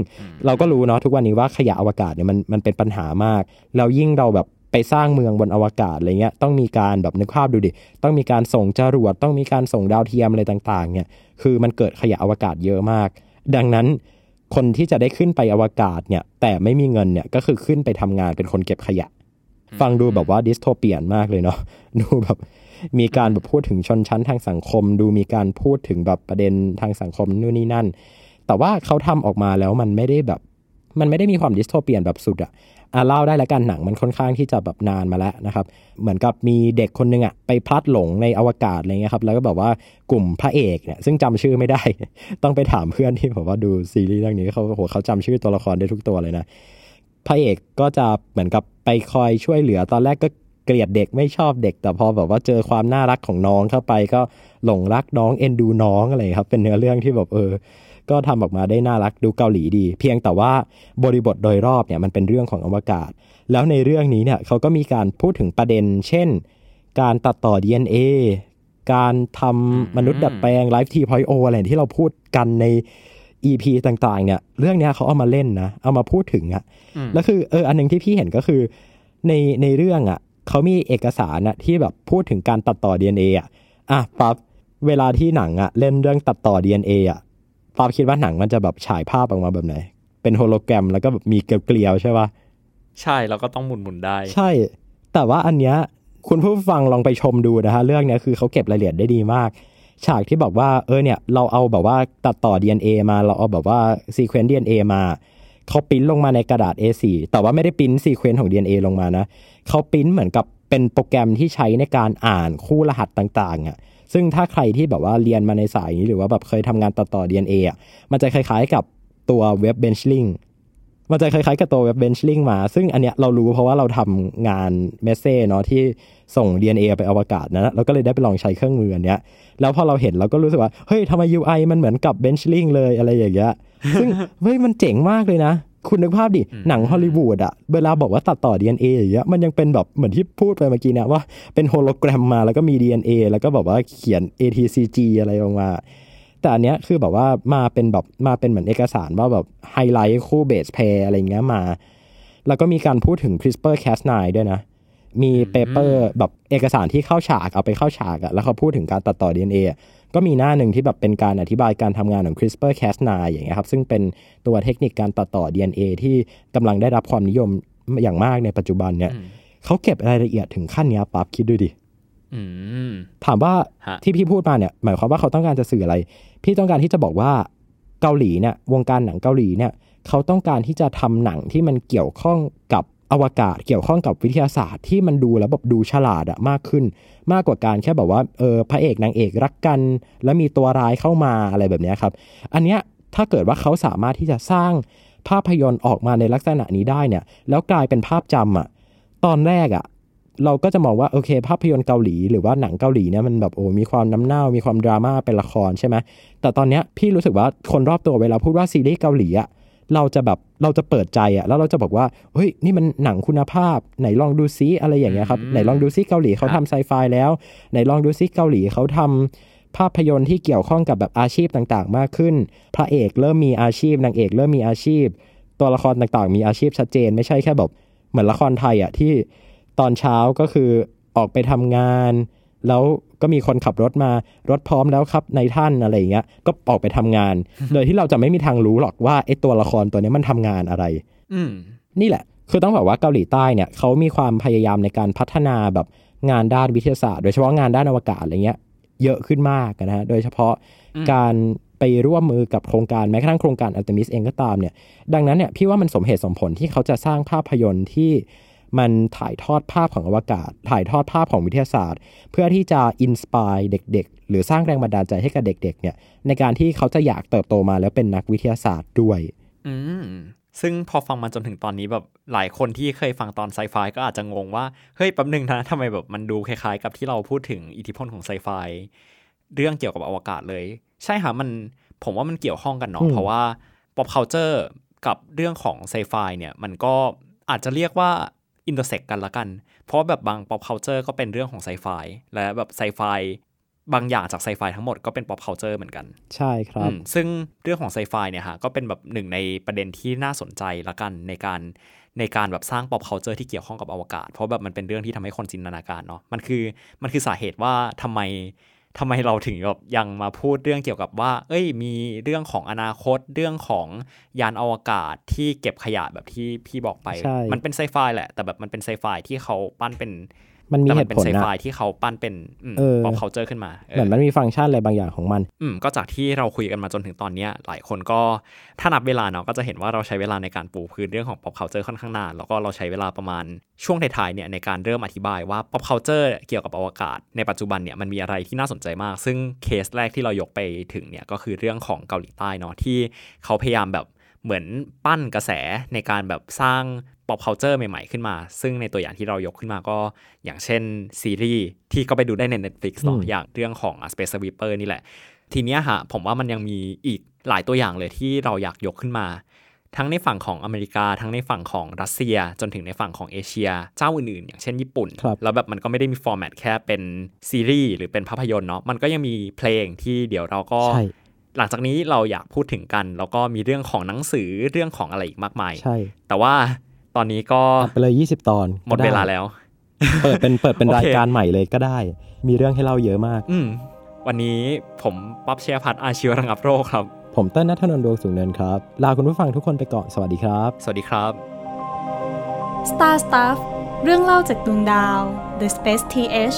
เราก็รู้เนาะทุกวันนี้ว่าขยะอวกาศเนี่ยมันมันเป็นปัญหามากแล้วยิ่งเราแบบ ไปสร้างเมืองบนอวกาศอะไรเงี้ยต้องมีการแบบนึกภาพดูดิต้องมีการส่งจรวดต้องมีการส่งดาวเทียมอะไรต่างๆเนี่ยคือมันเกิดขยะอวกาศเยอะมาก ดังนั้นคนที่จะได้ขึ้นไปอวกาศเนี่ยแต่ไม่มีเงินเนี่ยก็คือขึ้นไปทำงานเป็นคนเก็บขยะ ฟังดูแบบว่าดิสโทเปียนมากเลยเนาะดูแบบมีการแบบพูดถึงชนชั้นทางสังคม ดูมีการพูดถึงแบบประเด็นทางสังคมนู่นนี่นั่น แต่ว่าเขาทำออกมาแล้วมันไม่ได้แบบ มันไม่ได้มีความดิสโทเปียนแบบสุดอะอะเล่าได้แล้วกันหนังมันค่อนข้างที่จะแบบนานมาแล้วนะครับ เหมือนกับมีเด็กคนหนึงอะไปพลัดหลงในอวกาศอะไรเงี้ยครับ แล้วก็แบบว่ากลุ่มพระเอกเนี่ยซึ่งจำชื่อไม่ได้ ต้องไปถามเพื่อนที่แบบว่าดูซีรีส์เรื่องนี้เขาโหเขาจำชื่อตัวละครได้ทุกตัวเลยนะ พระเอกก็จะเหมือนกับไปคอยช่วยเหลือตอนแรกก็เกลียดเด็กไม่ชอบเด็ก แต่พอแบบว่าเจอความน่ารักของน้องเข้าไปก็หลงรักน้องเอ็นดูน้องอะไรครับ เป็นเนื้อเรื่องที่แบบเออ ก็ทำออกมาได้น่ารักดูเกาหลีดี เพียงแต่ว่าบริบทโดยรอบเนี่ยมันเป็นเรื่องของอวกาศ แล้วในเรื่องนี้เนี่ยเขาก็มีการพูดถึงประเด็น เช่น การตัดต่อ DNA การทำมนุษย์ดัดแปลงไลฟ์ทีพอยโออะไรที่เราพูดกันใน EP ต่างๆ เนี่ย เรื่องเนี้ยเขาเอามาเล่นนะ เอามาพูดถึงอะแล้วคือเอออันหนึงที่พี่เห็นก็คือในในเรื่องอะเขามีเอกสารอะที่แบบพูดถึงการตัดต่อ DNA อะอะปั๊บเวลาที่หนังอะเล่นเรื่องตัดต่อ DNA อะ ปั๊บคิดว่าหนังมันจะแบบฉายภาพออกมาแบบไหน เป็นโฮโลแกรมแล้วก็แบบมีเกลียวๆใช่ปะใช่แล้วก็ต้องหมุนหมุนๆได้ ใช่ แต่ว่าอันเนี้ยคุณผู้ฟังลองไปชมดูนะฮะเรื่องเนี้ยคือเขาเก็บรายละเอียดได้ดีมาก ฉากที่บอกว่าเออเนี่ยเราเอาแบบว่าตัดต่อ DNA มาเราเอาแบบว่าซีเควนต์ DNA มาเขาปริ้นลงมาในกระดาษ A4 แต่ว่าไม่ได้ print sequence ของ DNA ลงมานะเขาปริ้นเหมือนกับเป็นโปรแกรมที่ใช้ในการอ่านคู่รหัสต่างๆอะ ซึ่งถ้าใครที่แบบว่าเรียนมาในสายนี้หรือว่าแบบเคยทำงานตัดต่อ DNA อะมันจะคล้ายๆกับตัวเว็บ Benchling มันจะคล้ายๆกับตัวเว็บ Benchling มา ซึ่งอันเนี้ยเรารู้เพราะว่าเราทำงาน MESSE เนาะที่ส่ง DNA ไปอวกาศนะเราก็เลยได้ไปลองใช้เครื่องมืออันเนี้ยแล้วพอเราเห็นเราก็รู้สึกว่า เฮ้ยทำไม UI มันเหมือนกับ Benchling เลยอะไรอย่างเงี้ยซึ่งเฮ้ยมันเจ๋งมากเลยนะ คุณนึกภาพดิ หนังฮอลลีวูดอะเวลาบอกว่าตัดต่อ DNA อย่างเงี้ยมันยังเป็นแบบเหมือนที่พูดไปเมื่อกี้เนี่ยว่าเป็นโฮโลแกรมมาแล้วก็มี DNA แล้วก็แบบว่าเขียน ATCG อะไรออกมา แต่อันเนี้ยคือแบบว่ามาเป็นแบบมาเป็นเหมือนเอกสารว่าแบบไฮไลท์คู่ base pair อะไรเงี้ยมา แล้วก็มีการพูดถึง CRISPR Cas9 ด้วยนะ มี paper แบบเอกสารที่เข้าฉากเอาไปเข้าฉากอะแล้วเขาพูดถึงการตัดต่อ DNA อะ ก็มีหน้าหนึ่งที่แบบเป็นการอธิบายการทำงานของ CRISPR Cas9 อย่างเงี้ยครับซึ่งเป็นตัวเทคนิคการตัดต่อ DNA ที่กำลังได้รับความนิยมอย่างมากในปัจจุบันเนี่ยเขาเก็บรายละเอียดถึงขั้นเนี้ยปั๊บคิดดูดิอืมถามว่าฮะที่พี่พูดมาเนี่ย หมายความว่าเขาต้องการจะสื่ออะไร พี่ต้องการที่จะบอกว่าเกาหลีเนี่ยวงการหนังเกาหลีเนี่ย เขาต้องการที่จะทำหนังที่มันเกี่ยวข้องกับ อวกาศเกี่ยวข้องกับวิทยาศาสตร์ที่มันดูแล้วแบบดูฉลาดอะมากขึ้น มากกว่าการแค่แบบว่าเออพระเอกนางเอกรักกัน แล้วมีตัวร้ายเข้ามาอะไรแบบนี้ครับ อันเนี้ยถ้าเกิดว่าเขาสามารถที่จะสร้างภาพยนตร์ออกมาในลักษณะนี้ได้เนี่ย แล้วกลายเป็นภาพจำอะตอนแรกอะเราก็จะมองว่าโอเค ภาพยนตร์เกาหลี หรือว่าหนังเกาหลีเนี่ยมันแบบโอ้มีความน้ำเน่ามีความดราม่าเป็นละครใช่ไหมแต่ตอนเนี้ยพี่รู้สึกว่าคนรอบตัวเวลาพูดว่าซีรีส์เกาหลีอะ เราจะแบบเราจะเปิดใจอะแล้วเราจะบอกว่าเฮ้ยนี่มันหนังคุณภาพ ไหนลองดูซิอะไรอย่างเงี้ยครับไหนลองดูซิเกาหลีเขาทำไซไฟแล้ว ไหนลองดูซิเกาหลีเขาทำภาพยนตร์ที่เกี่ยวข้องกับแบบอาชีพต่างๆ มากขึ้น พระเอกเริ่มมีอาชีพนางเอกเริ่มมีอาชีพ ตัวละครต่างๆ มีอาชีพชัดเจน ไม่ใช่แค่แบบเหมือนละครไทยอะที่ตอนเช้าก็คือออกไปทำงาน แล้วก็มีคนขับรถมารถพร้อมแล้วครับในท่านอะไรอย่างเงี้ย ก็ออกไปทำงาน โดยที่เราจะไม่มีทางรู้หรอกว่าไอ้ตัวละครตัวเนี้ยมันทำงานอะไร อืมนี่แหละ คือต้องบอกว่าเกาหลีใต้เนี่ยเขามีความพยายามในการพัฒนาแบบงานด้านวิทยาศาสตร์ โดยเฉพาะงานด้านอวกาศอะไรเงี้ย เยอะขึ้นมากนะฮะโดยเฉพาะการไปร่วมมือกับโครงการแม้กระทั่งโครงการอัลตมิสเองก็ตามเนี่ย ดังนั้นเนี่ยพี่ว่ามันสมเหตุสมผลที่เขาจะสร้างภาพยนตร์ที่ มันถ่ายทอดภาพของอวกาศ ถ่ายทอดภาพของวิทยาศาสตร์ เพื่อที่จะ inspire เด็ก ๆ หรือสร้างแรงบันดาลใจให้กับเด็กๆเนี่ยในการที่เขาจะอยากเติบโตมาแล้วเป็นนักวิทยาศาสตร์ด้วย อืมซึ่งพอฟังมาจนถึงตอนนี้แบบหลายคนที่เคยฟังตอนไซไฟก็อาจจะงงว่า เฮ้ยแป๊บหนึ่งนะทำไมแบบมันดูคล้ายๆ กับที่เราพูดถึงอิทธิพลของไซไฟเรื่องเกี่ยวกับอวกาศเลย ใช่ค่ะมันผมว่ามันเกี่ยวข้องกันเนาะเพราะว่า pop culture กับเรื่องของไซไฟเนี่ย มันก็อาจจะเรียกว่า intersect กันละกัน เพราะแบบบาง pop culture ก็เป็นเรื่องของไซไฟและแบบไซไฟบางอย่างจากไซไฟทั้งหมดก็เป็น pop culture เหมือนกัน ใช่ครับอืมซึ่งเรื่องของไซไฟเนี่ยฮะก็เป็นแบบหนึ่งในประเด็นที่น่าสนใจละกันในการในการแบบสร้าง pop culture ที่เกี่ยวข้องกับอวกาศ เพราะแบบมันเป็นเรื่องที่ทำให้คนจินตนาการเนาะมันคือมันคือสาเหตุว่าทำไม ทำไมเราถึงแบบยังมาพูดเรื่องเกี่ยวกับว่า เอ้ย มีเรื่องของอนาคตเรื่องของยานอวกาศที่เก็บขยะแบบที่พี่บอกไปใช่มันเป็นไซไฟแหละ แต่แบบมันเป็นไซไฟที่เขาปั้นเป็น มันมีแต่เหมันตุเป็นผลไซนะไฟที่เขาปั้นเป็นอืมเออ pop culture ขึ้นมาเออเหมือนมันมีฟังก์ชันอะไรบางอย่างของมัน อืมก็จากที่เราคุยกันมาจนถึงตอนเนี้ยหลายคนก็ถ้านับเวลาเนาะก็จะเห็นว่าเราใช้เวลาในการปูพื้นเรื่องของ pop culture ค่อนข้างนานแล้วก็เราใช้เวลาประมาณช่วงท้ายๆเนี่ยในการเริ่มอธิบายว่า pop culture เกี่ยวกับอวกาศ ในปัจจุบันเนี่ยมันมีอะไรที่น่าสนใจมาก ซึ่งเคสแรกที่เรายกไปถึงเนี่ยก็คือเรื่องของเกาหลีใต้เนาะที่เขาพยายามแบบเหมือนปั้นกระแสในการแบบสร้าง pop culture ใหม่ๆขึ้นมา ซึ่งในตัวอย่างที่เรายกขึ้นมาก็อย่างเช่นซีรีส์ที่ก็ไปดูได้ใน Netflix เนาะอืมอย่างเรื่องของ Space Sweeper นี่แหละ ทีเนี้ยฮะผมว่ามันยังมีอีกหลายตัวอย่างเลยที่เราอยากยกขึ้นมา ทั้งในฝั่งของอเมริกา ทั้งในฝั่งของรัสเซีย จนถึงในฝั่งของเอเชีย เจ้าอื่นๆ อย่างเช่นญี่ปุ่นครับแล้วแบบมันก็ไม่ได้มีฟอร์แมตแค่เป็นซีรีส์หรือเป็นภาพยนตร์เนาะมันก็ยังมีเพลงที่เดี๋ยวเราก็ใช่หลังจากนี้เราอยากพูดถึงกัน แล้วก็มีเรื่องของหนังสือเรื่องของอะไรอีกมากมาย ใช่ แต่ว่า ตอนนี้ก็อัดไปเลย20ตอนหมดเวลาแล้ว เปิดเป็นเปิดเป็นโอเครายการใหม่เลยก็ได้ มีเรื่องให้เล่าเยอะมาก อืมวันนี้ผมป๊อบเชียร์พัฒน์อาชีวระงับโรคครับ ผมเต้นนัทนนท์ดวงสูงเนินครับ ลาคุณผู้ฟังทุกคนไปก่อนสวัสดีครับ สวัสดีครับ Star Stuff เรื่องเล่าจากดวงดาว The Space TH